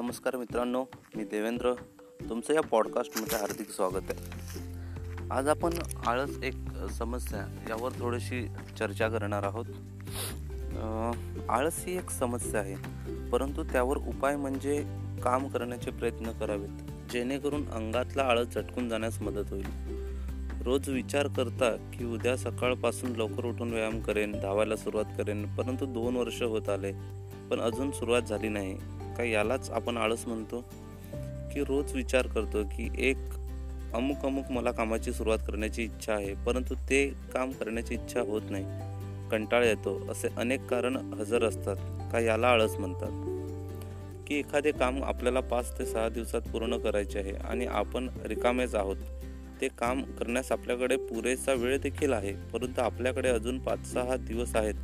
नमस्कार मित्रांनो मी देवेंद्र. तुमचं या पॉडकास्टमध्ये हार्दिक स्वागत आहे. आज आपण आळस एक समस्या यावर थोडीशी चर्चा करणार आहोत. आळस ही एक समस्या आहे परंतु त्यावर उपाय म्हणजे काम करण्याचे प्रयत्न करावेत जेणेकरून अंगातला आळस झटकून जाण्यास मदत होईल. रोज विचार करता की उद्या सकाळपासून लवकर उठून व्यायाम करेन धावायला सुरुवात करेन परंतु दोन वर्ष होत आले पण अजून सुरुवात झाली नाही. का यालाच आपण आळस म्हणतो की रोज विचार करतो की एक अमुक अमुक मला कामाची सुरुवात करण्याची इच्छा आहे परंतु ते काम करण्याची इच्छा होत नाही. कंटाळ येतो असे अनेक कारण हजर असतात का याला आळस म्हणतात. की एखादे काम आपल्याला पाच ते सहा दिवसात पूर्ण करायचे आहे आणि आपण रिकामेच आहोत ते काम करण्यास आपल्याकडे पुरेसा वेळ देखील आहे परंतु आपल्याकडे अजून पाच सहा दिवस आहेत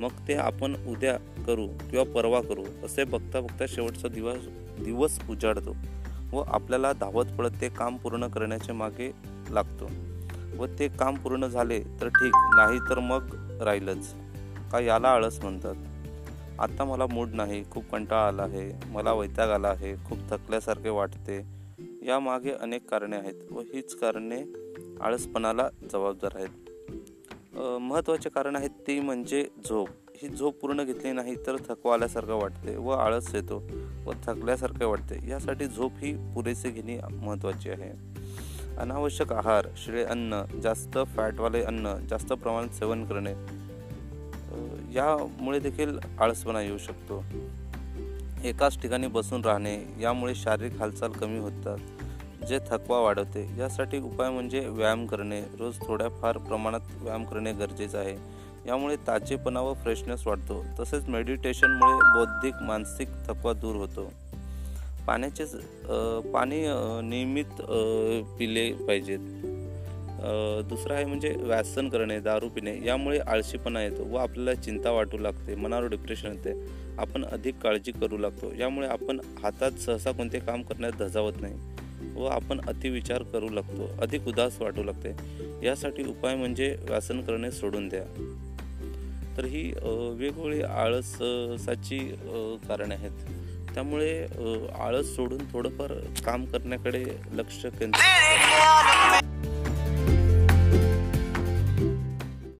मग ते आपण उद्या करू किंवा परवा करू असे बघता बघता शेवटचा दिवस दिवस उजाडतो व आपल्याला धावत पडत ते काम पूर्ण करण्याच्या मागे लागतो. व ते काम पूर्ण झाले तर ठीक नाही तर मग राहीलच. का याला आळस म्हणतात. आता मला मूड नाही खूप कंटाळा आला आहे मला वैताग आला आहे खूप थकल्यासारखे वाटते. यामागे अनेक कारणे आहेत व हीच कारणे आळसपणाला जबाबदार आहेत. महत्त्वाचे कारण आहेत ते म्हणजे झोप. ही झोप पूर्ण घेतली नाही तर थकवा आल्यासारखं वाटते व आळस येतो व थकल्यासारखे वाटते. यासाठी झोप ही पुरेसे घेणे महत्त्वाची आहे. अनावश्यक आहार शिळे अन्न जास्त फॅटवाले अन्न जास्त प्रमाणात सेवन करणे यामुळे देखील आळसपणा येऊ शकतो. एकाच ठिकाणी बसून राहणे यामुळे शारीरिक हालचाल कमी होतात जे थकवा वाढवते. यासाठी उपाय म्हणजे व्यायाम करणे. रोज थोड्याफार प्रमाणात व्यायाम करणे गरजेचे आहे. यामुळे ताजेपणा व फ्रेशनेस वाढतो. तसेच मेडिटेशनमुळे बौद्धिक मानसिक थकवा दूर होतो. पाण्याचे पाणी नियमित पिले पाहिजेत. दुसरं आहे म्हणजे व्यासन करणे दारू पिणे यामुळे आळशीपणा येतो व आपल्याला चिंता वाटू लागते मनावर डिप्रेशन येते. आपण अधिक काळजी करू लागतो. यामुळे आपण हातात सहसा कोणते काम करण्यात धजावत नाही व आपण अतिविचार करू लागतो. अधिक उदास वाटू लागते. यासाठी उपाय म्हणजे व्यासन करणे सोडून द्या. तर ही वेगवेगळी आळसाची कारणे आहेत. त्यामुळे आळस सोडून थोडंफार काम करण्याकडे लक्ष केंद्रित